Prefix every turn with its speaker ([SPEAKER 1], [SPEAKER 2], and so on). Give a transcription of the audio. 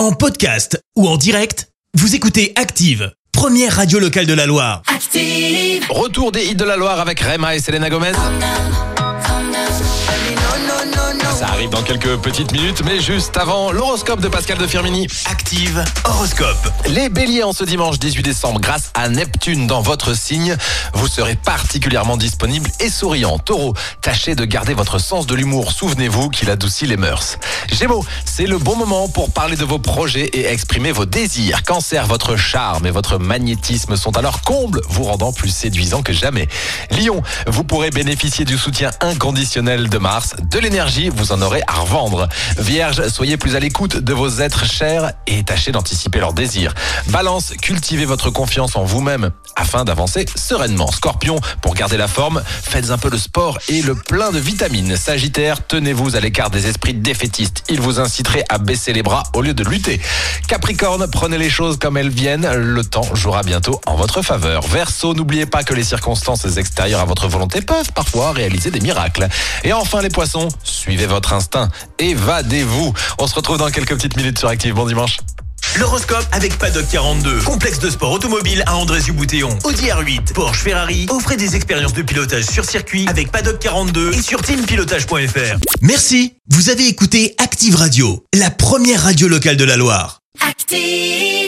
[SPEAKER 1] En podcast ou en direct, vous écoutez Active, première radio locale de la Loire.
[SPEAKER 2] Active.
[SPEAKER 3] Retour des hits de la Loire avec Rema et Selena Gomez. Arrive dans quelques petites minutes, mais juste avant, l'horoscope de Pascal de Firmini.
[SPEAKER 1] Active Horoscope.
[SPEAKER 3] Les béliers en ce dimanche 18 décembre, grâce à Neptune dans votre signe, vous serez particulièrement disponible et souriant. Taureau, tâchez de garder votre sens de l'humour. Souvenez-vous qu'il adoucit les mœurs. Gémeaux, c'est le bon moment pour parler de vos projets et exprimer vos désirs. Cancer, votre charme et votre magnétisme sont alors comble, vous rendant plus séduisant que jamais. Lion, vous pourrez bénéficier du soutien inconditionnel de Mars, de l'énergie, vous en aurez à revendre. Vierge, soyez plus à l'écoute de vos êtres chers et tâchez d'anticiper leurs désirs. Balance, cultivez votre confiance en vous-même afin d'avancer sereinement. Scorpion, pour garder la forme, faites un peu de sport et le plein de vitamines. Sagittaire, tenez-vous à l'écart des esprits défaitistes. Ils vous inciteraient à baisser les bras au lieu de lutter. Capricorne, prenez les choses comme elles viennent. Le temps jouera bientôt en votre faveur. Verseau, n'oubliez pas que les circonstances extérieures à votre volonté peuvent parfois réaliser des miracles. Et enfin les poissons, suivez votre instinct, évadez-vous. On se retrouve dans quelques petites minutes sur Active. Bon dimanche.
[SPEAKER 1] L'horoscope avec Paddock 42. Complexe de sport automobile à André-Boutéon. Audi R8, Porsche, Ferrari. Offrez des expériences de pilotage sur circuit avec Paddock 42 et sur teampilotage.fr. Merci. Vous avez écouté Active Radio, la première radio locale de la Loire.
[SPEAKER 2] Active.